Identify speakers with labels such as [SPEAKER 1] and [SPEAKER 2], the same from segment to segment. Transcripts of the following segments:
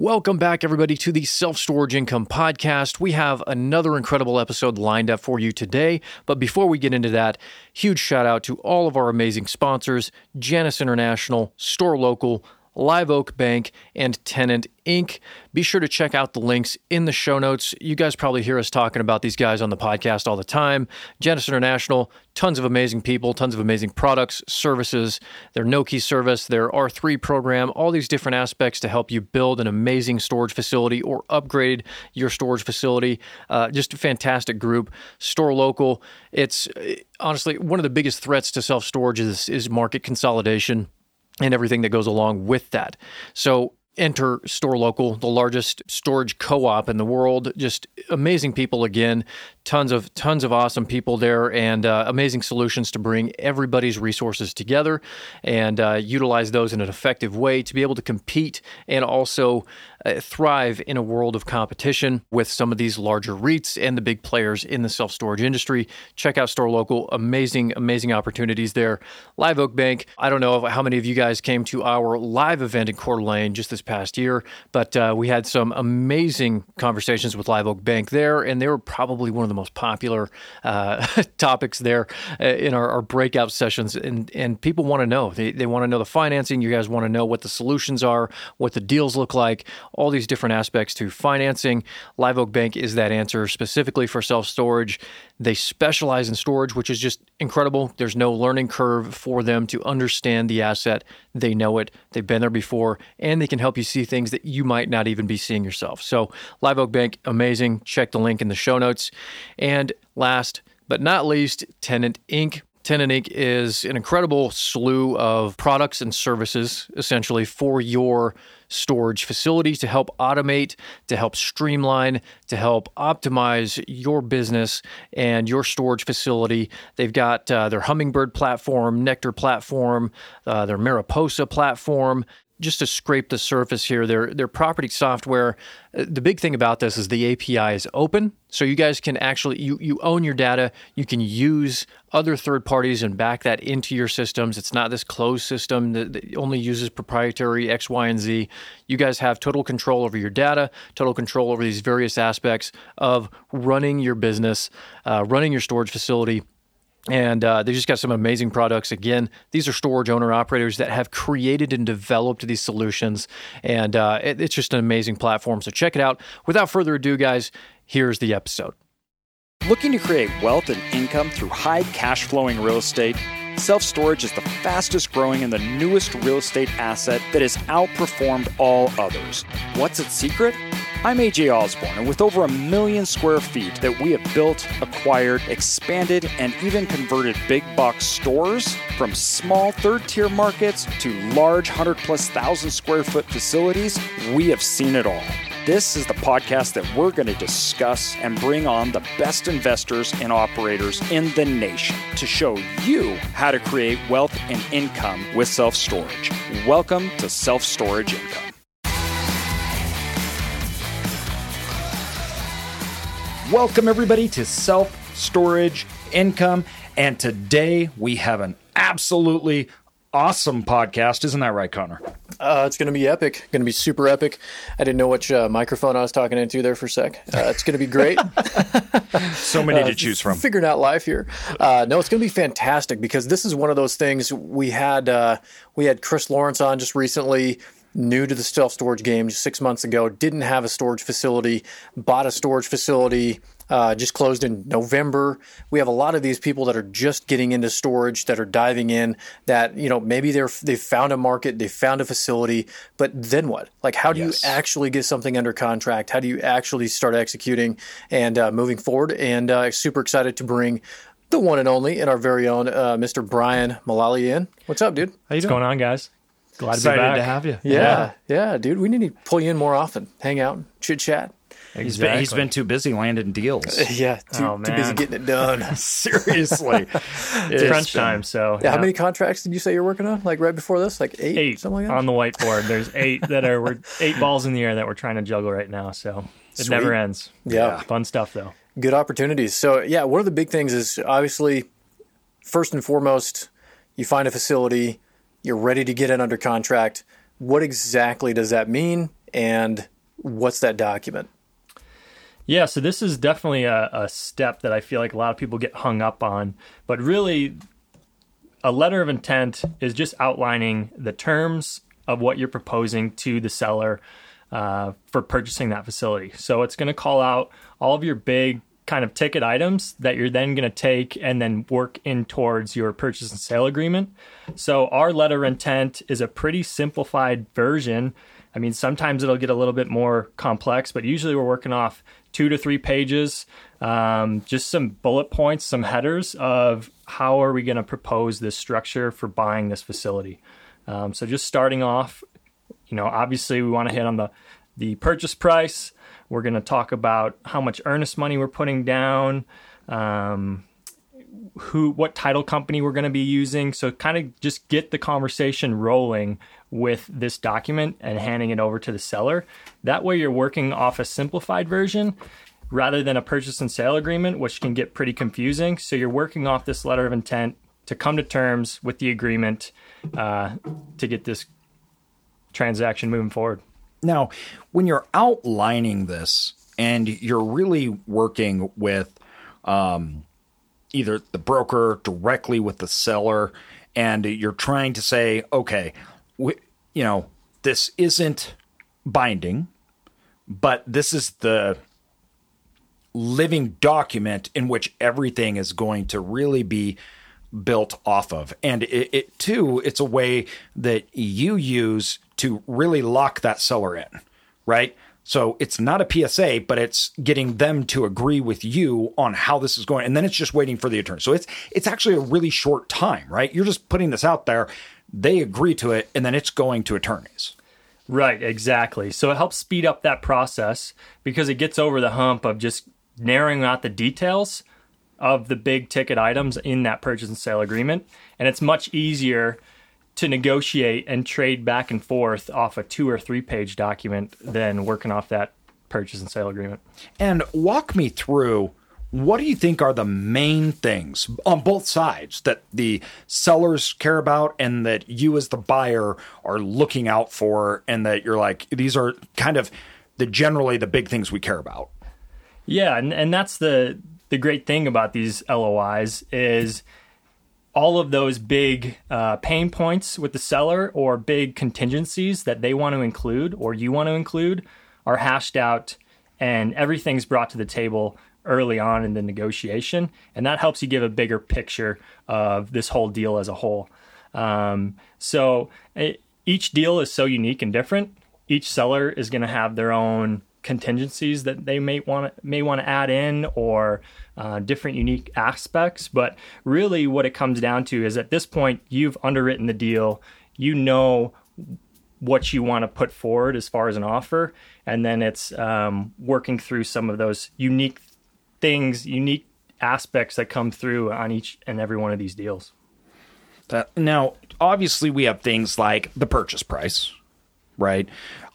[SPEAKER 1] Welcome back, everybody, to the Self Storage Income Podcast. We have another incredible episode lined up for you today. But before we get into that, huge shout out to all of our amazing sponsors Janus International, Store Local, Live Oak Bank, and Tenant Inc. Be sure to check out the links in the show notes. You guys probably hear us talking about these guys on the podcast all the time. Janus International, tons of amazing people, tons of amazing products, services, their no key service, their R3 program, all these different aspects to help you build an amazing storage facility or upgrade your storage facility. Uh, just a fantastic group. Store local. It's honestly one of the biggest threats to self storage is, is market consolidation and everything that goes along with that. So enter Store Local, the largest storage co-op in the world. Just amazing people again, tons of tons of awesome people there, and uh, amazing solutions to bring everybody's resources together and uh, utilize those in an effective way to be able to compete and also uh, thrive in a world of competition with some of these larger REITs and the big players in the self storage industry. Check out Store Local, amazing amazing opportunities there. Live Oak Bank. I don't know how many of you guys came to our live event in Coeur d'Alene just this past year, but uh, we had some amazing conversations with Live Oak Bank there, and they were probably one of the most popular uh, topics there uh, in our, our, breakout sessions. And, and people want to know. They, they want to know the financing. You guys want to know what the solutions are, what the deals look like, all these different aspects to financing. Live Oak Bank is that answer specifically for self storage. They specialize in storage, which is just incredible. There's no learning curve for them to understand the asset. They know it, they've been there before, and they can help you see things that you might not even be seeing yourself. So, Live Oak Bank, amazing. Check the link in the show notes. And last but not least, Tenant Inc. Tenant Inc. is an incredible slew of products and services essentially for your storage facilities to help automate, to help streamline, to help optimize your business and your storage facility. They've got uh, their Hummingbird platform, Nectar platform, uh, their Mariposa platform just to scrape the surface here, their their property software. Uh, the big thing about this is the API is open, so you guys can actually you you own your data. You can use other third parties and back that into your systems. It's not this closed system that, that only uses proprietary X, Y, and Z. You guys have total control over your data, total control over these various aspects of running your business, uh, running your storage facility and uh, they just got some amazing products. Again, these are storage owner operators that have created and developed these solutions. And uh, it, it's just an amazing platform. So check it out. Without further ado, guys, here's the episode.
[SPEAKER 2] Looking to create wealth and income through high cash flowing real estate? Self storage is the fastest growing and the newest real estate asset that has outperformed all others. What's its secret? I'm AJ Osborne, and with over a million square feet that we have built, acquired, expanded, and even converted big box stores from small third tier markets to large 100 plus thousand square foot facilities, we have seen it all. This is the podcast that we're going to discuss and bring on the best investors and operators in the nation to show you how to create wealth and income with self storage. Welcome to Self Storage Income. Welcome, everybody, to Self Storage Income. And today we have an absolutely awesome podcast. Isn't that right, Connor?
[SPEAKER 1] Uh, it's going to be epic. Going to be super epic. I didn't know which uh, microphone I was talking into there for a sec. Uh, it's going to be great.
[SPEAKER 2] so many to uh, choose from.
[SPEAKER 1] Figuring out life here. Uh, no, it's going to be fantastic because this is one of those things we had. Uh, we had Chris Lawrence on just recently new to the self storage game just six months ago, didn't have a storage facility, bought a storage facility, uh, just closed in November. We have a lot of these people that are just getting into storage, that are diving in, that, you know, maybe they're, they've found a market, they found a facility, but then what? Like, how do yes. you actually get something under contract? How do you actually start executing and uh, moving forward? And uh, super excited to bring the one and only and our very own uh, Mr. Brian Mullally in. What's up, dude?
[SPEAKER 3] How you What's
[SPEAKER 4] doing? going on, guys?
[SPEAKER 3] Glad Excited to, be back. to have you.
[SPEAKER 1] Yeah, yeah, yeah, dude. We need to pull you in more often. Hang out, chit chat.
[SPEAKER 2] Exactly. He's been he's been too busy landing deals.
[SPEAKER 1] yeah, too, oh, too busy getting it done.
[SPEAKER 2] Seriously,
[SPEAKER 4] it's crunch been, time. So
[SPEAKER 1] yeah, yeah, how many contracts did you say you're working on? Like right before this, like eight,
[SPEAKER 4] eight
[SPEAKER 1] something like that.
[SPEAKER 4] on the whiteboard. There's eight that are we're eight balls in the air that we're trying to juggle right now. So it Sweet. never ends.
[SPEAKER 1] Yeah. yeah,
[SPEAKER 4] fun stuff though.
[SPEAKER 1] Good opportunities. So yeah, one of the big things is obviously first and foremost, you find a facility, you're ready to get it under contract what exactly does that mean and what's that document?
[SPEAKER 4] Yeah, so this is definitely a, a step that I feel like a lot of people get hung up on. But really, a letter of intent is just outlining the terms of what you're proposing to the seller uh, for purchasing that facility. So it's going to call out all of your big kind of ticket items that you're then going to take and then work in towards your purchase and sale agreement. So our letter intent is a pretty simplified version. I mean, sometimes it'll get a little bit more complex, but usually we're working off two to three pages, um, just some bullet points, some headers of how are we going to propose this structure for buying this facility. Um, so just starting off, you know, obviously we want to hit on the the purchase price. We're going to talk about how much earnest money we're putting down, um, who, what title company we're going to be using. So kind of just get the conversation rolling with this document and handing it over to the seller. That way, you're working off a simplified version rather than a purchase and sale agreement, which can get pretty confusing. So you're working off this letter of intent to come to terms with the agreement uh, to get this transaction moving forward.
[SPEAKER 2] Now, when you're outlining this and you're really working with um, either the broker directly with the seller, and you're trying to say, okay, we, you know, this isn't binding, but this is the living document in which everything is going to really be built off of. And it, it, too, it's a way that you use to really lock that seller in, right? So it's not a PSA, but it's getting them to agree with you on how this is going, and then it's just waiting for the attorney. So it's it's actually a really short time, right? You're just putting this out there, they agree to it, and then it's going to attorneys.
[SPEAKER 4] Right, exactly. So it helps speed up that process because it gets over the hump of just narrowing out the details of the big ticket items in that purchase and sale agreement. And it's much easier to negotiate and trade back and forth off a two or three page document than working off that purchase and sale agreement.
[SPEAKER 2] And walk me through what do you think are the main things on both sides that the sellers care about and that you as the buyer are looking out for and that you're like these are kind of the generally the big things we care about
[SPEAKER 4] yeah and, and that's the the great thing about these lois is all of those big uh, pain points with the seller or big contingencies that they want to include or you want to include are hashed out and everything's brought to the table early on in the negotiation. And that helps you give a bigger picture of this whole deal as a whole. Um, so it, each deal is so unique and different. Each seller is going to have their own contingencies that they may want may want to add in or uh, different unique aspects. But really, what it comes down to is at this point, you've underwritten the deal. You know what you want to put forward as far as an offer, and then it's um, working through some of those unique things, unique aspects that come through on each and every one of these deals.
[SPEAKER 2] now, obviously, we have things like the purchase price, right?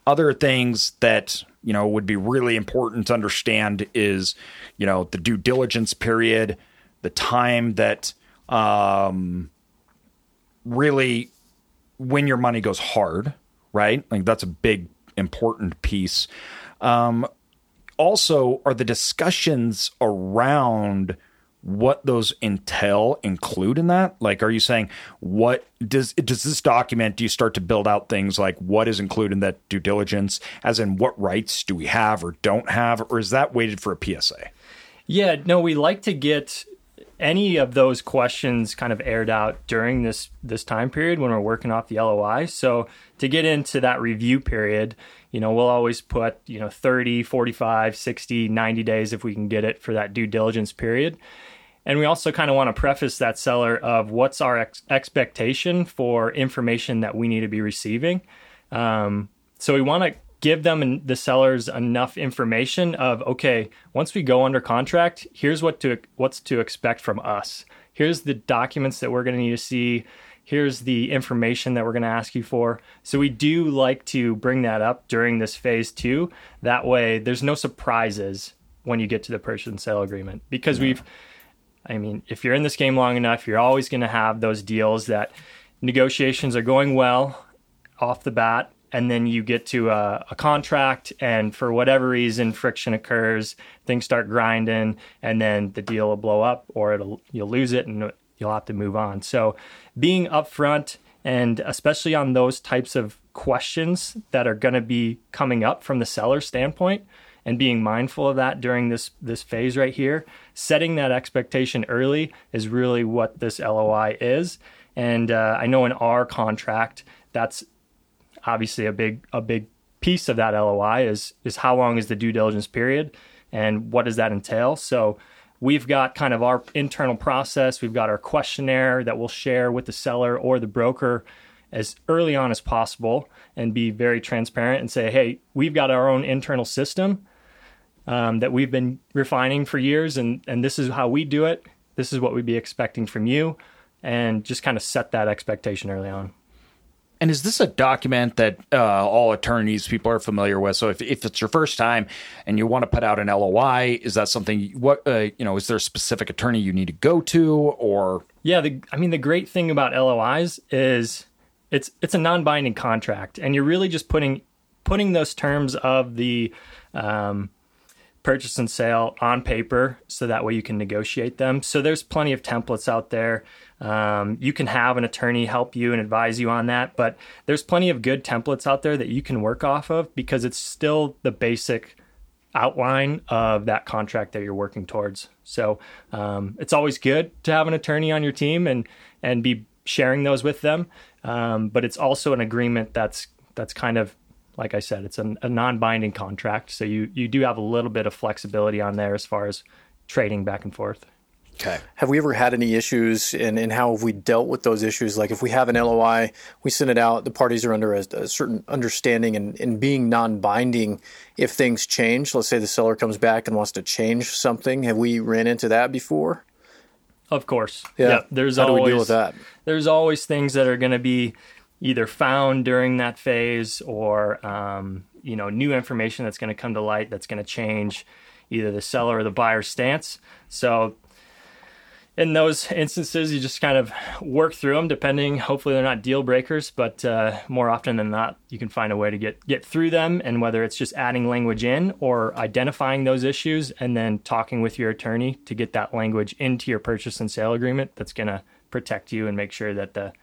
[SPEAKER 2] Other things that you know would be really important to understand is you know the due diligence period the time that um, really when your money goes hard right? Like that's a big important piece. Um, also are the discussions around what those entail include in that? Like, are you saying what does does this document? Do you start to build out things like what is included in that due diligence, as in what rights do we have or don't have, or is that weighted for a PSA?
[SPEAKER 4] Yeah, no, we like to get any of those questions kind of aired out during this this time period when we're working off the LOI. So to get into that review period, you know, we'll always put, you know, 30, 45, 60, 90 days if we can get it for that due diligence period. And we also kind of want to preface that seller of what's our ex- expectation for information that we need to be receiving. Um, so we want to give them the sellers enough information of okay, once we go under contract, here's what to what's to expect from us. Here's the documents that we're going to need to see. Here's the information that we're going to ask you for. So we do like to bring that up during this phase two. That way, there's no surprises when you get to the purchase and sale agreement because yeah. we've I mean, if you're in this game long enough, you're always going to have those deals that negotiations are going well off the bat, and then you get to a, a, contract, and for whatever reason, friction occurs, things start grinding, and then the deal will blow up, or it'll you'll lose it, and you'll have to move on. So, being upfront, and especially on those types of questions that are going to be coming up from the seller standpoint, and being mindful of that during this this phase right here, setting that expectation early is really what this LOI is. And uh, I know in our contract, that's obviously a big a big piece of that LOI is is how long is the due diligence period and what does that entail. So we've got kind of our internal process. We've got our questionnaire that we'll share with the seller or the broker as early on as possible and be very transparent and say, hey, we've got our own internal system um, that we've been refining for years, and and this is how we do it. This is what we'd be expecting from you, and just kind of set that expectation early on.
[SPEAKER 2] And is this a document that uh, all attorneys people are familiar with? So if, if it's your first time and you want to put out an LOI, is that something? What uh, you know? Is there a specific attorney you need to go to, or?
[SPEAKER 4] Yeah, the, I mean the great thing about LOIs is it's it's a non-binding contract, and you're really just putting putting those terms of the um, purchase and sale on paper so that way you can negotiate them. So there's plenty of templates out there. Um, you can have an attorney help you and advise you on that, but there's plenty of good templates out there that you can work off of because it's still the basic outline of that contract that you're working towards. So um, it's always good to have an attorney on your team and and be sharing those with them. Um, but it's also an agreement that's that's kind of like I said, it's a, a non-binding contract, so you you do have a little bit of flexibility on there as far as trading back and forth.
[SPEAKER 1] Okay. Have we ever had any issues and, and how have we dealt with those issues? Like if we have an LOI, we send it out, the parties are under a, a certain understanding and, and being non binding if things change. Let's say the seller comes back and wants to change something. Have we ran into that before?
[SPEAKER 4] Of course. Yeah. yeah there's
[SPEAKER 1] how
[SPEAKER 4] always,
[SPEAKER 1] do we deal with that?
[SPEAKER 4] There's always things that are going to be either found during that phase or um, you know new information that's going to come to light that's going to change either the seller or the buyer's stance. So in those instances, you just kind of work through them. Depending, hopefully they're not deal breakers, but uh, more often than not, you can find a way to get get through them. And whether it's just adding language in or identifying those issues and then talking with your attorney to get that language into your purchase and sale agreement, that's going to protect you and make sure that the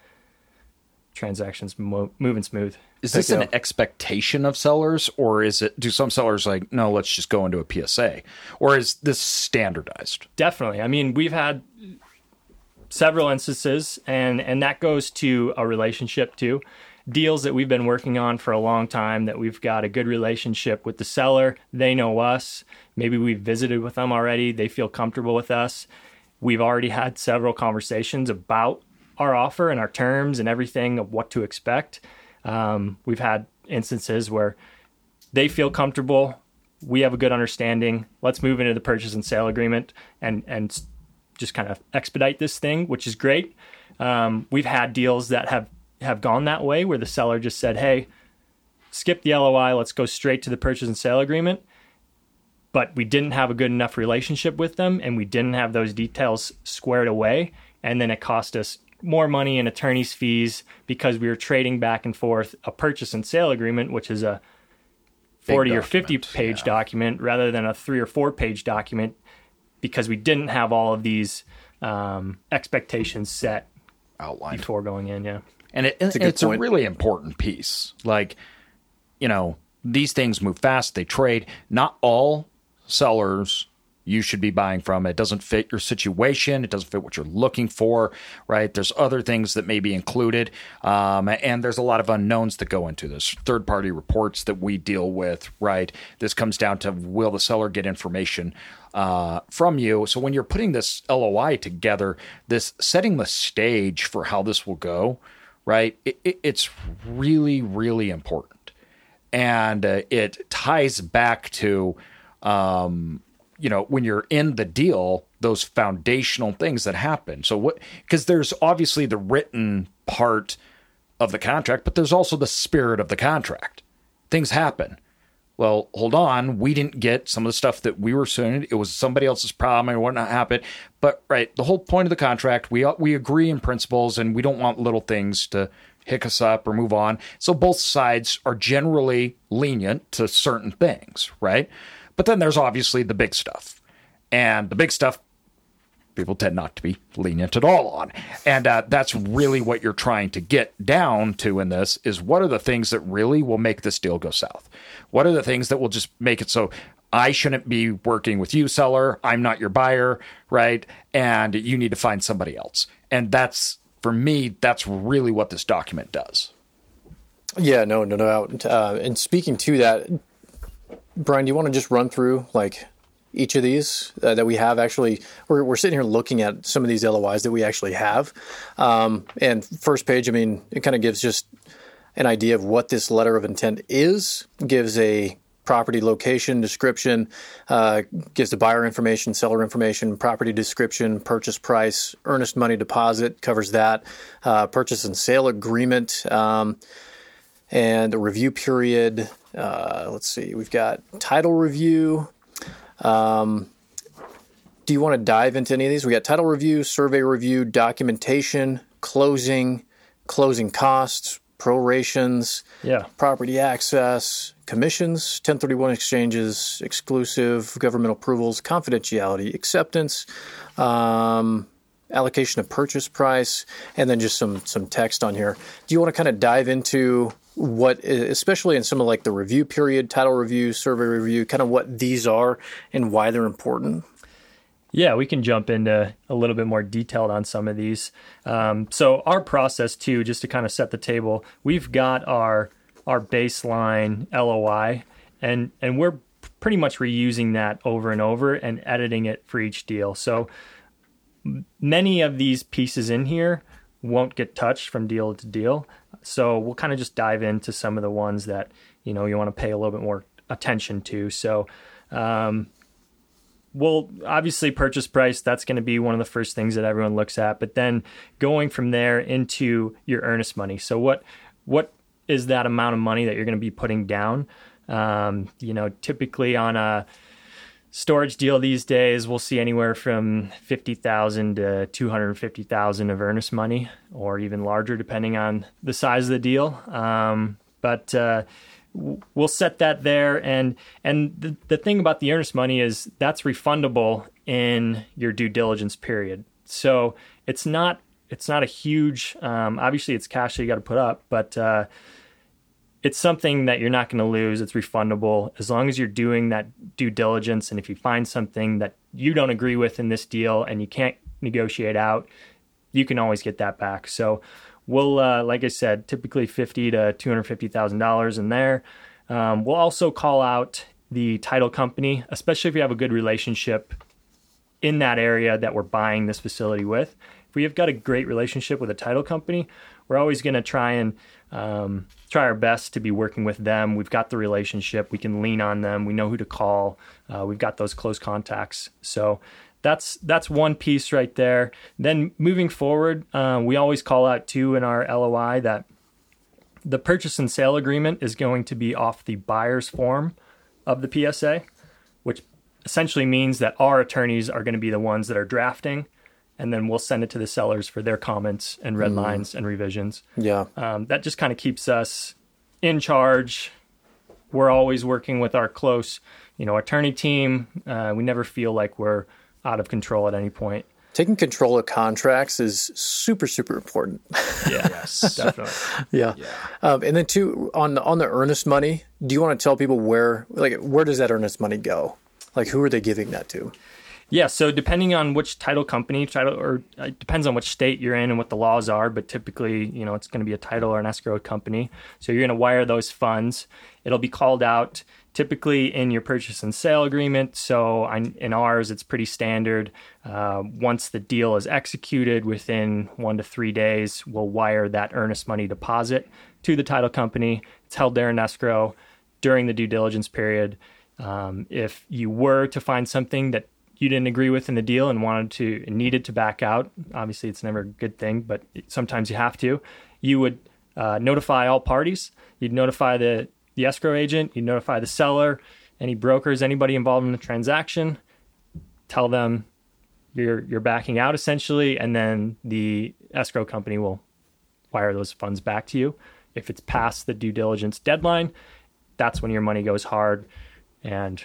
[SPEAKER 4] transactions mo- moving smooth.
[SPEAKER 2] Is this an expectation of sellers, or is it? Do some sellers like no? Let's just go into a PSA, or is this standardized?
[SPEAKER 4] Definitely. I mean, we've had several instances, and and that goes to a relationship too. Deals that we've been working on for a long time that we've got a good relationship with the seller. They know us. Maybe we've visited with them already. They feel comfortable with us. We've already had several conversations about our offer and our terms and everything of what to expect. Um, we've had instances where they feel comfortable. We have a good understanding. Let's move into the purchase and sale agreement and and just kind of expedite this thing, which is great. Um, we've had deals that have have gone that way where the seller just said, "Hey, skip the LOI. Let's go straight to the purchase and sale agreement." But we didn't have a good enough relationship with them, and we didn't have those details squared away, and then it cost us more money in attorney's fees because we were trading back and forth a purchase and sale agreement, which is a 40 or 50 page yeah. document rather than a three or four page document because we didn't have all of these um, expectations set
[SPEAKER 2] outlined
[SPEAKER 4] before going in. Yeah.
[SPEAKER 2] And it, a it's a really important piece. Like, you know, these things move fast, they trade. Not all sellers you should be buying from. It doesn't fit your situation. It doesn't fit what you're looking for, right? There's other things that may be included. Um, and there's a lot of unknowns that go into this. Third party reports that we deal with, right? This comes down to will the seller get information uh, from you? So when you're putting this LOI together, this setting the stage for how this will go, right? It, it, it's really, really important. And uh, it ties back to, um, you know, when you're in the deal, those foundational things that happen. So what because there's obviously the written part of the contract, but there's also the spirit of the contract. Things happen. Well, hold on, we didn't get some of the stuff that we were saying. It was somebody else's problem and whatnot happened. But right, the whole point of the contract, we we agree in principles, and we don't want little things to hick us up or move on. So both sides are generally lenient to certain things, right? But then there's obviously the big stuff. And the big stuff people tend not to be lenient at all on. And uh, that's really what you're trying to get down to in this is what are the things that really will make this deal go south? What are the things that will just make it so I shouldn't be working with you, seller. I'm not your buyer, right? And you need to find somebody else. And that's, for me, that's really what this document does.
[SPEAKER 1] Yeah, no, no doubt. Uh, and speaking to that, Brian, do you want to just run through like each of these uh, that we have? Actually we're, we're sitting here looking at some of these LOIs that we actually have. Um, and first page I mean it kind of gives just an idea of what this letter of intent is gives a property location description uh, gives the buyer information seller information property description purchase price earnest money deposit covers that uh, purchase and sale agreement um, and a review period uh, let's see we've got title review um, do you want to dive into any of these? We got title review, survey review, documentation, closing, closing costs, prorations,
[SPEAKER 4] yeah,
[SPEAKER 1] property access, commissions, 1031 exchanges, exclusive government approvals, confidentiality, acceptance, um, allocation of purchase price, and then just some some text on here. Do you want to kind of dive into what, especially in some of like the review period, title review, survey review, kind of what these are and why they're important?
[SPEAKER 4] Yeah, we can jump into a little bit more detailed on some of these. Um, so our process too, just to kind of set the table, we've got our our baseline LOI, and and we're pretty much reusing that over and over and editing it for each deal. So many of these pieces in here won't get touched from deal to deal. So we'll kind of just dive into some of the ones that you know you want to pay a little bit more attention to. So um, we'll obviously purchase price. That's going to be one of the first things that everyone looks at. But then going from there into your earnest money. So what what is that amount of money that you're going to be putting down? Um, you know, typically on a storage deal these days, we'll see anywhere from 50,000 to 250,000 of earnest money or even larger depending on the size of the deal. Um, but uh, we'll set that there and and the, the thing about the earnest money is that's refundable in your due diligence period. So it's not it's not a huge um, obviously it's cash that you got to put up, but uh, it's something that you're not going to lose. It's refundable as long as you're doing that due diligence. And if you find something that you don't agree with in this deal and you can't negotiate out, you can always get that back. So we'll, uh, like I said, typically fifty to two hundred fifty thousand dollars in there. Um, we'll also call out the title company, especially if you have a good relationship in that area that we're buying this facility with. If we have got a great relationship with a title company, we're always going to try and um, try our best to be working with them. We've got the relationship. We can lean on them. We know who to call. Uh, we've got those close contacts. So that's that's one piece right there. Then moving forward, uh, we always call out too in our LOI that the purchase and sale agreement is going to be off the buyer's form of the PSA, which essentially means that our attorneys are going to be the ones that are drafting and then we'll send it to the sellers for their comments and red mm. lines and revisions.
[SPEAKER 1] Yeah.
[SPEAKER 4] Um, that just kind of keeps us in charge. We're always working with our close, you know, attorney team. Uh, we never feel like we're out of control at any point.
[SPEAKER 1] Taking control of contracts is super, super important.
[SPEAKER 4] Yeah, yes, definitely.
[SPEAKER 1] yeah, yeah. Um, and then too on the on the earnest money. Do you want to tell people where, like, where does that earnest money go? Like, who are they giving that to?
[SPEAKER 4] Yeah, so depending on which title company, title or uh, it depends on which state you're in and what the laws are, but typically, you know, it's going to be a title or an escrow company. So you're going to wire those funds. It'll be called out typically in your purchase and sale agreement. So in ours, it's pretty standard. Uh, once the deal is executed within one to three days, we'll wire that earnest money deposit to the title company. It's held there in escrow during the due diligence period. Um, if you were to find something that you didn't agree with in the deal and wanted to needed to back out, obviously it's never a good thing, but sometimes you have to. You would uh, notify all parties. You'd notify the the escrow agent. You'd notify the seller, any brokers, anybody involved in the transaction. Tell them you're you're backing out essentially, and then the escrow company will wire those funds back to you. If it's past the due diligence deadline, that's when your money goes hard and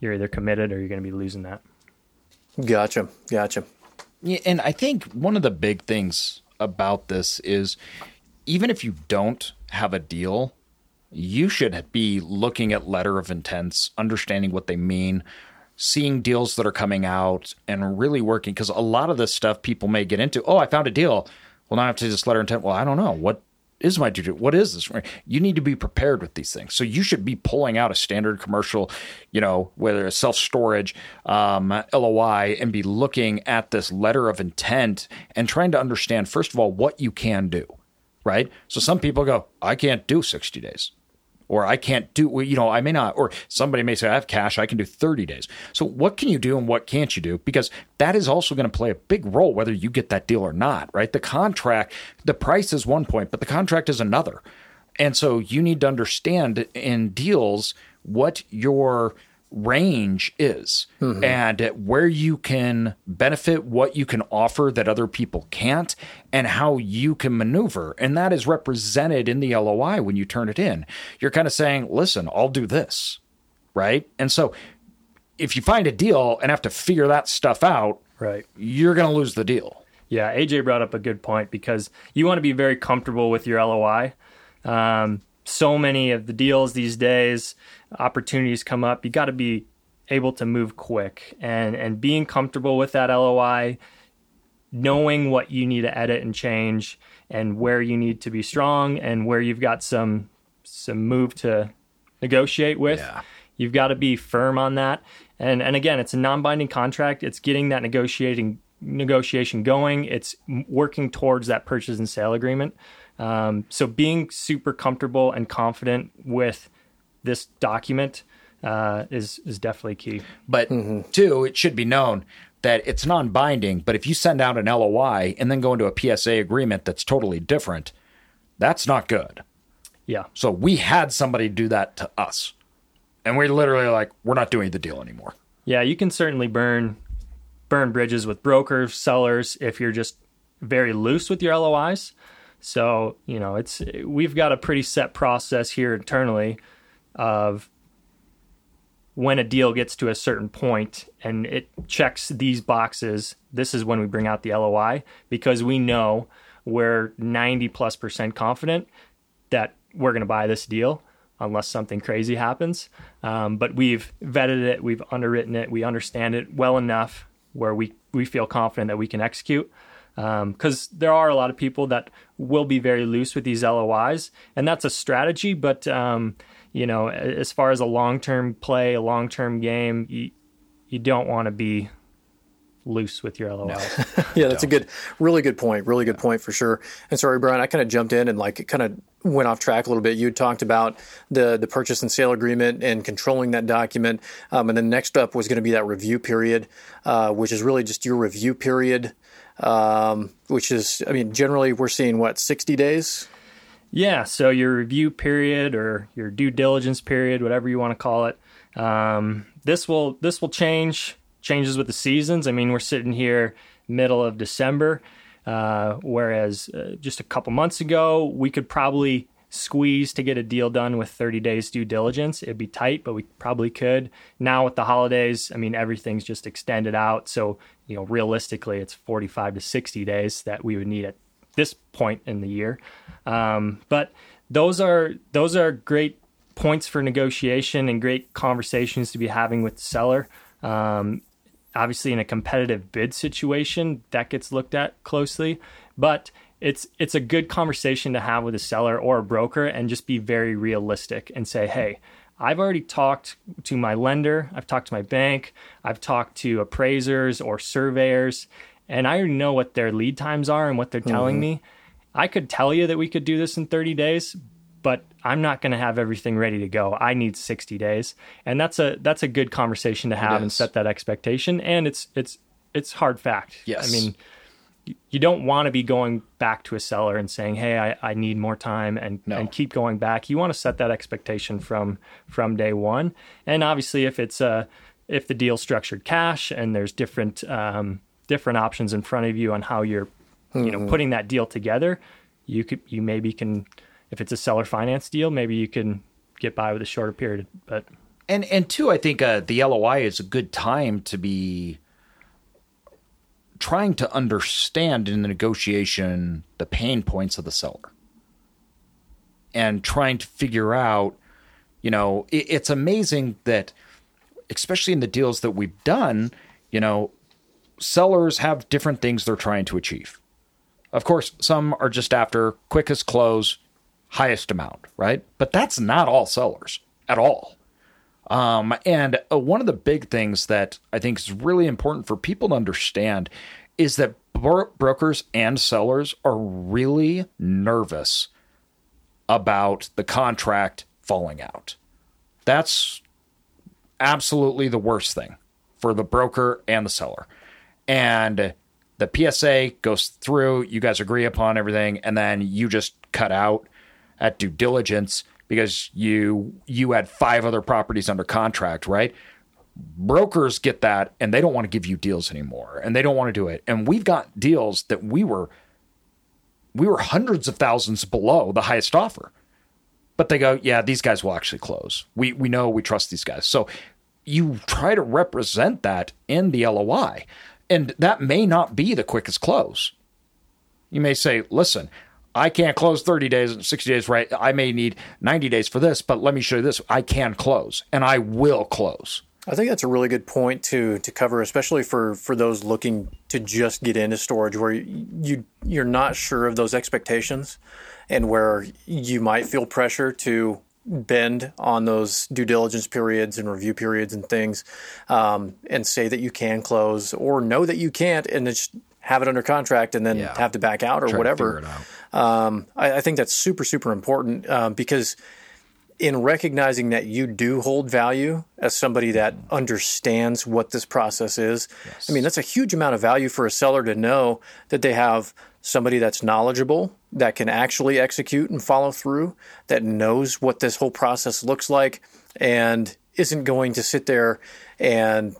[SPEAKER 4] you're either committed or you're going to be losing that.
[SPEAKER 1] Gotcha. Gotcha.
[SPEAKER 2] Yeah, and I think one of the big things about this is even if you don't have a deal, you should be looking at letter of intents, understanding what they mean, seeing deals that are coming out, and really working. Because a lot of this stuff people may get into. Oh, I found a deal. Well, now I have to just letter intent. Well, I don't know what is my due what is this? You need to be prepared with these things. So you should be pulling out a standard commercial you know whether it's self-storage um, loi and be looking at this letter of intent and trying to understand first of all what you can do. Right? So some people go i can't do 60 days or I can't do, you know, I may not, or somebody may say, I have cash, I can do 30 days. So, what can you do and what can't you do? Because that is also going to play a big role whether you get that deal or not, right? The contract, the price is one point, but the contract is another. And so, you need to understand in deals what your range is mm-hmm. and where you can benefit, what you can offer that other people can't, and how you can maneuver. And that is represented in the LOI when you turn it in. You're kind of saying, listen, I'll do this. Right. And so if you find a deal and have to figure that stuff out,
[SPEAKER 4] right,
[SPEAKER 2] you're going to lose the deal.
[SPEAKER 4] Yeah, AJ brought up a good point because you want to be very comfortable with your LOI. Um, so many of the deals these days, opportunities come up. You got to be able to move quick and and being comfortable with that LOI, knowing what you need to edit and change and where you need to be strong and where you've got some some move to negotiate with. Yeah. You've got to be firm on that. And and again, it's a non-binding contract. It's getting that negotiating negotiation going. It's working towards that purchase and sale agreement. Um, so being super comfortable and confident with this document uh, is is definitely key.
[SPEAKER 2] But mm-hmm. two, it should be known that it's non-binding. But if you send out an LOI and then go into a PSA agreement that's totally different, that's not good.
[SPEAKER 4] Yeah.
[SPEAKER 2] So we had somebody do that to us, and we're literally like, we're not doing the deal anymore.
[SPEAKER 4] Yeah, you can certainly burn burn bridges with brokers, sellers if you're just very loose with your LOIs. So, you know, it's we've got a pretty set process here internally of when a deal gets to a certain point and it checks these boxes, this is when we bring out the LOI because we know we're 90 plus percent confident that we're going to buy this deal unless something crazy happens. Um, but we've vetted it, we've underwritten it, we understand it well enough where we, we feel confident that we can execute because um, there are a lot of people that will be very loose with these LOIs, and that's a strategy. But um, you know, as far as a long term play, a long term game, you you don't want to be loose with your LOIs.
[SPEAKER 1] No. yeah, that's a good, really good point. Really good point for sure. And sorry, Brian, I kind of jumped in and like kind of went off track a little bit. You talked about the the purchase and sale agreement and controlling that document, um, and then next up was going to be that review period, uh, which is really just your review period um, which is, I mean, generally we're seeing what, 60 days?
[SPEAKER 4] Yeah. So your review period or your due diligence period, whatever you want to call it, um, this will this will change changes with the seasons. I mean, we're sitting here middle of December, uh, whereas uh, just a couple months ago we could probably squeeze to get a deal done with 30 days due diligence. It'd be tight, but we probably could. Now with the holidays, I mean everything's just extended out, so you know realistically it's 45 to 60 days that we would need at this point in the year. Um, but those are those are great points for negotiation and great conversations to be having with the seller. Um, obviously, in a competitive bid situation, that gets looked at closely, but it's it's a good conversation to have with a seller or a broker and just be very realistic and say, hey, I've already talked to my lender, I've talked to my bank, I've talked to appraisers or surveyors, and I already know what their lead times are and what they're telling mm-hmm. me. I could tell you that we could do this in 30 days, but I'm not going to have everything ready to go. I need 60 days. And that's a that's a good conversation to have and set that expectation and it's it's it's hard fact.
[SPEAKER 2] Yes.
[SPEAKER 4] I mean, you don't want to be going back to a seller and saying, "Hey, I, I need more time," and no. and keep going back. You want to set that expectation from from day one. And obviously, if it's a if the deal structured cash and there's different um, different options in front of you on how you're mm-hmm. you know mm-hmm. putting that deal together, you could you maybe can if it's a seller finance deal, maybe you can get by with a shorter period. But
[SPEAKER 2] and and two, I think uh, the LOI is a good time to be trying to understand in the negotiation the pain points of the seller and trying to figure out, you know, it, it's amazing that, especially in the deals that we've done, you know, sellers have different things they're trying to achieve. Of course, some are just after quickest close, highest amount, right? But that's not all sellers at all. Um, and uh, one of the big things that I think is really important for people to understand is that bro- brokers and sellers are really nervous about the contract falling out. That's absolutely the worst thing for the broker and the seller. And the PSA goes through, you guys agree upon everything, and then you just cut out at due diligence because you you had five other properties under contract, right? Brokers get that and they don't want to give you deals anymore and they don't want to do it. And we've got deals that we were we were hundreds of thousands below the highest offer. But they go, yeah, these guys will actually close. We we know we trust these guys. So you try to represent that in the LOI. And that may not be the quickest close. You may say, listen, I can't close 30 days, and 60 days, right? I may need 90 days for this, but let me show you this. I can close and I will close.
[SPEAKER 1] I think that's a really good point to to cover, especially for for those looking to just get into storage, where you you're not sure of those expectations, and where you might feel pressure to bend on those due diligence periods and review periods and things, um, and say that you can close or know that you can't, and just have it under contract and then yeah. have to back out or Try whatever. Um, I, I, think that's super super important um, because in recognizing that you do hold value as somebody that understands what this process is. Yes. I mean, that's a huge amount of value for a seller to know that they have somebody that's knowledgeable, that can actually execute and follow through, that knows what this whole process looks like, and isn't going to sit there and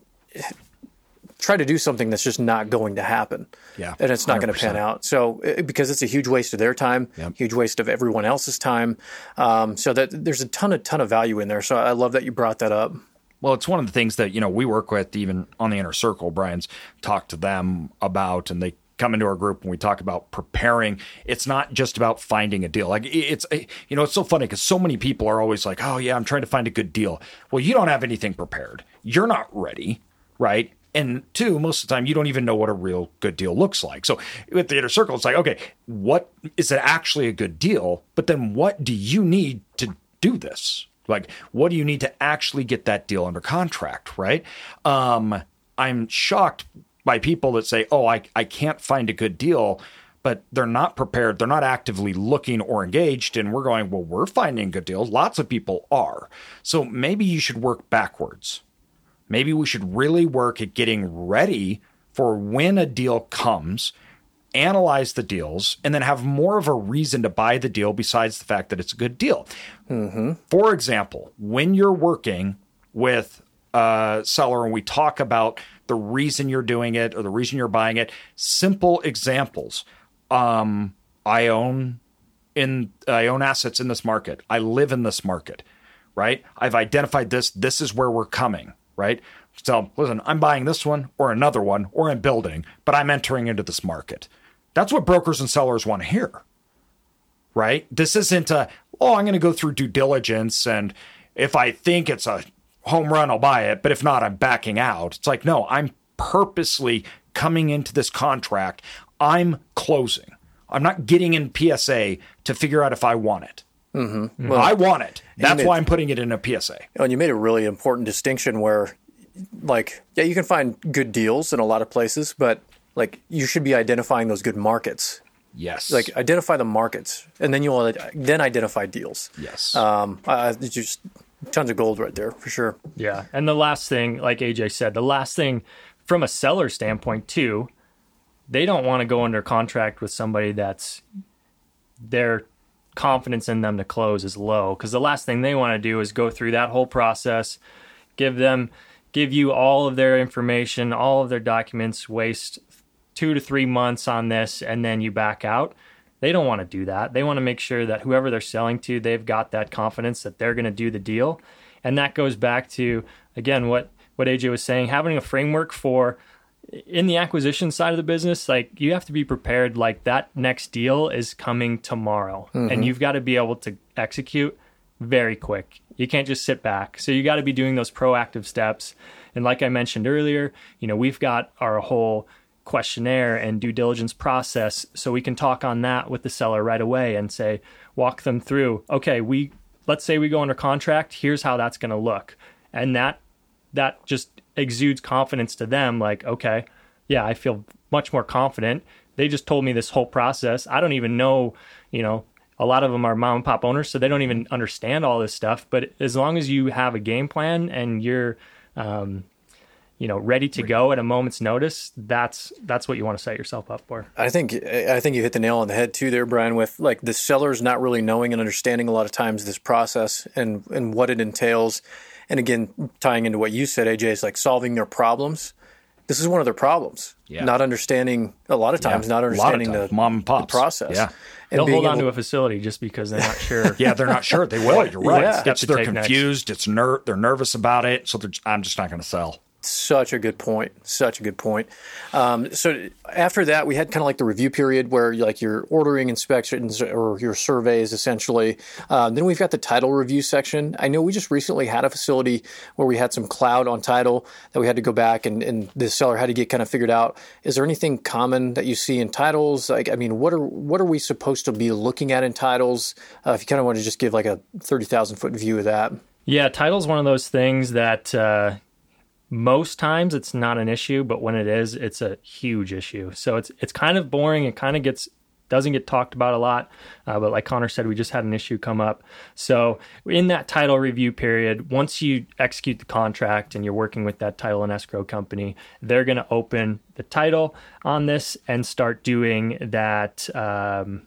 [SPEAKER 1] try to do something that's just not going to happen.
[SPEAKER 2] Yeah.
[SPEAKER 1] And it's not going to pan out. So, because it's a huge waste of their time, yep. huge waste of everyone else's time. Um, so that there's a ton of ton of value in there. So I love that you brought that up.
[SPEAKER 2] Well, it's one of the things that, you know, we work with even on the inner circle. Brian's talked to them about, and they come into our group and we talk about preparing. It's not just about finding a deal. Like it's, you know, it's so funny because so many people are always like, oh, yeah, I'm trying to find a good deal. Well, you don't have anything prepared. You're not ready, right? And two, most of the time, you don't even know what a real good deal looks like. So with the inner circle, it's like, okay, what is it actually a good deal? But then what do you need to do this? Like, what do you need to actually get that deal under contract, right? Um, I'm shocked by people that say, oh, I, I can't find a good deal, but they're not prepared. They're not actively looking or engaged. And we're going, well, we're finding good deals. Lots of people are. So maybe you should work backwards maybe we should really work at getting ready for when a deal comes, analyze the deals, and then have more of a reason to buy the deal besides the fact that it's a good deal. Mm-hmm. For example, when you're working with a seller and we talk about the reason you're doing it or the reason you're buying it, simple examples. Um, I own in I own assets in this market. I live in this market, right? I've identified this. This is where we're coming right? So listen, I'm buying this one or another one or I'm building, but I'm entering into this market. That's what brokers and sellers want to hear, right? This isn't a, oh, I'm going to go through due diligence and if I think it's a home run, I'll buy it. But if not, I'm backing out. It's like, no, I'm purposely coming into this contract. I'm closing. I'm not getting in PSA to figure out if I want it. Mm-hmm. Well, I want it. That's why I'm putting it in a PSA.
[SPEAKER 1] And you made a really important distinction where, like, yeah, you can find good deals in a lot of places, but like you should be identifying those good markets.
[SPEAKER 2] Yes.
[SPEAKER 1] Like identify the markets, and then you'll then identify deals.
[SPEAKER 2] Yes.
[SPEAKER 1] Um, uh, just tons of gold right there for sure.
[SPEAKER 4] Yeah, and the last thing, like AJ said, the last thing from a seller standpoint too, they don't want to go under contract with somebody that's they're confidence in them to close is low because the last thing they want to do is go through that whole process, give them, give you all of their information, all of their documents, waste two to three months on this, and then you back out. They don't want to do that. They want to make sure that whoever they're selling to, they've got that confidence that they're going to do the deal. And that goes back to again what what AJ was saying, having a framework for in the acquisition side of the business, like you have to be prepared like that next deal is coming tomorrow mm-hmm. and you've got to be able to execute very quick. You can't just sit back. So you got to be doing those proactive steps. And like I mentioned earlier, you know, we've got our whole questionnaire and due diligence process so we can talk on that with the seller right away and say walk them through, okay, we let's say we go under contract, here's how that's going to look. And that that just exudes confidence to them like okay yeah i feel much more confident. They just told me this whole process. I don't even know you know a lot of them are mom and pop owners so they don't even understand all this stuff. But as long as you have a game plan and you're um, you know ready to go at a moment's notice that's that's what you want to set yourself up for.
[SPEAKER 1] I think i think you hit the nail on the head too there brian with like the sellers not really knowing and understanding a lot of times this process and and what it entails and again, tying into what you said, AJ, is like solving their problems. This is one of their problems. Yeah. Not understanding a lot of times, yeah. not understanding the
[SPEAKER 2] mom and pop
[SPEAKER 1] process.
[SPEAKER 2] Yeah.
[SPEAKER 4] And They'll hold on to a facility just because they're not sure.
[SPEAKER 2] yeah, they're not sure. They will. You're right. Yeah. It's, they're confused. Next. It's ner- They're nervous about it. So I'm just not going to sell.
[SPEAKER 1] Such a good point. Such a good point. Um, so after that, we had kind of like the review period where like you're ordering inspections or your surveys essentially. Um, then we've got the title review section. I know we just recently had a facility where we had some cloud on title that we had to go back and, and the seller had to get kind of figured out. Is there anything common that you see in titles? Like, I mean, what are what are we supposed to be looking at in titles? Uh, if you kind of want to just give like a thirty thousand foot view of that.
[SPEAKER 4] Yeah, title's one of those things that. Uh, most times it's not an issue, but when it is, it's a huge issue. So it's it's kind of boring. It kind of gets doesn't get talked about a lot. Uh, but like Connor said, we just had an issue come up. So in that title review period, once you execute the contract and you're working with that title and escrow company, they're going to open the title on this and start doing that. Um,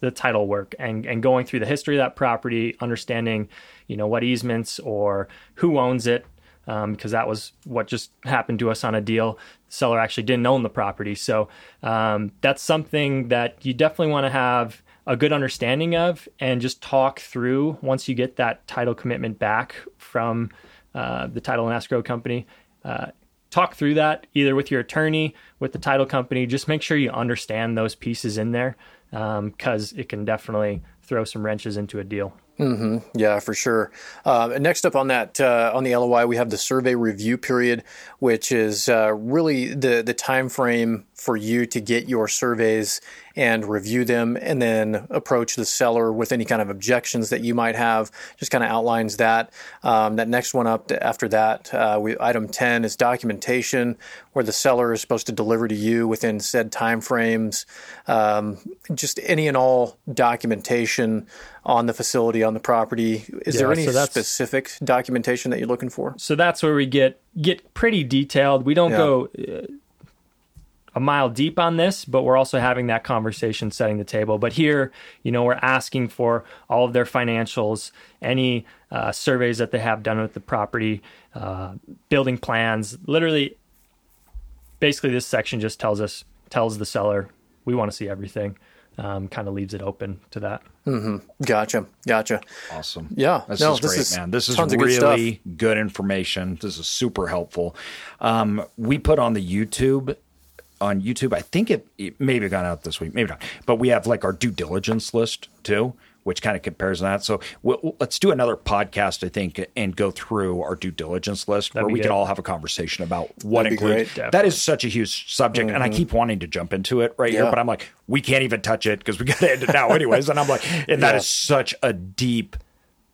[SPEAKER 4] the title work and, and going through the history of that property, understanding, you know, what easements or who owns it, um, because that was what just happened to us on a deal. The seller actually didn't own the property. So um, that's something that you definitely want to have a good understanding of and just talk through once you get that title commitment back from uh, the title and escrow company. Uh, talk through that either with your attorney, with the title company. Just make sure you understand those pieces in there because um, it can definitely throw some wrenches into a deal.
[SPEAKER 1] Mm-hmm. Yeah, for sure. Uh, next up on that uh, on the LOI, we have the survey review period, which is uh, really the the time frame for you to get your surveys and review them and then approach the seller with any kind of objections that you might have. Just kind of outlines that. Um, that next one up after that, uh, we, item 10 is documentation, where the seller is supposed to deliver to you within said timeframes. Um, just any and all documentation on the facility, on the property. Is yeah, there any so specific documentation that you're looking for?
[SPEAKER 4] So that's where we get get pretty detailed. We don't yeah. go. Uh, a mile deep on this, but we're also having that conversation setting the table. But here, you know, we're asking for all of their financials, any uh, surveys that they have done with the property, uh, building plans. Literally, basically, this section just tells us, tells the seller, we want to see everything. Um, kind of leaves it open to that.
[SPEAKER 1] Mm-hmm. Gotcha, gotcha.
[SPEAKER 2] Awesome.
[SPEAKER 1] Yeah,
[SPEAKER 2] this no, is this great, is man. This is really good, good, information. This is super helpful. Um, we put on the YouTube on YouTube. I think it, it maybe gone out this week, maybe not. But we have like our due diligence list too, which kind of compares that. So we'll, let's do another podcast, I think, and go through our due diligence list That'd where we good. can all have a conversation about what includes. That is such a huge subject, mm-hmm. and I mm-hmm. keep wanting to jump into it right yeah. here, but I'm like, we can't even touch it because we got to end it now, anyways. and I'm like, and that yeah. is such a deep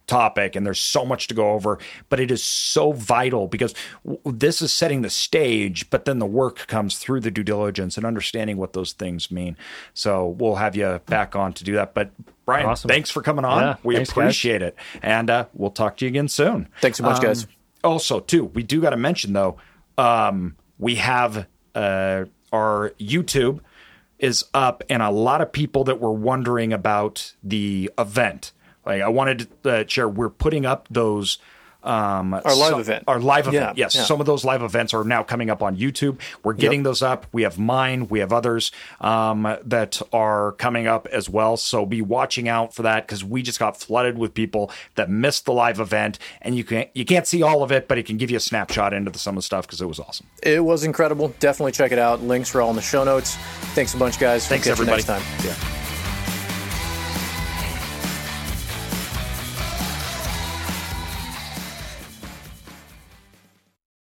[SPEAKER 2] topic and there's so much to go over but it is so vital because w- this is setting the stage but then the work comes through the due diligence and understanding what those things mean. So we'll have you back on to do that. But brian awesome. thanks for coming on. Yeah, we thanks, appreciate guys. it. And uh, we'll talk to you again soon.
[SPEAKER 1] Thanks so much um, guys
[SPEAKER 2] also too we do got to mention though um, we have uh, our youtube is up and a lot of people that were wondering about the event like I wanted to uh, share, we're putting up those um,
[SPEAKER 1] our live event.
[SPEAKER 2] Our live event.
[SPEAKER 1] Yeah,
[SPEAKER 2] yes,
[SPEAKER 1] yeah.
[SPEAKER 2] some of those live events are now coming up on YouTube. We're getting
[SPEAKER 1] Yep.
[SPEAKER 2] those up. We have mine. We have others um, that are coming up as well. So be watching out for that because we just got flooded with people that missed the live event, and you can't you can't see all of it, but it can give you a snapshot into the, some of the stuff because it was awesome.
[SPEAKER 1] It was incredible. Definitely check it out. Links are all in the show notes. Thanks a bunch, guys.
[SPEAKER 2] Thanks,
[SPEAKER 1] We'll
[SPEAKER 2] everybody.
[SPEAKER 1] Next time.
[SPEAKER 2] Yeah.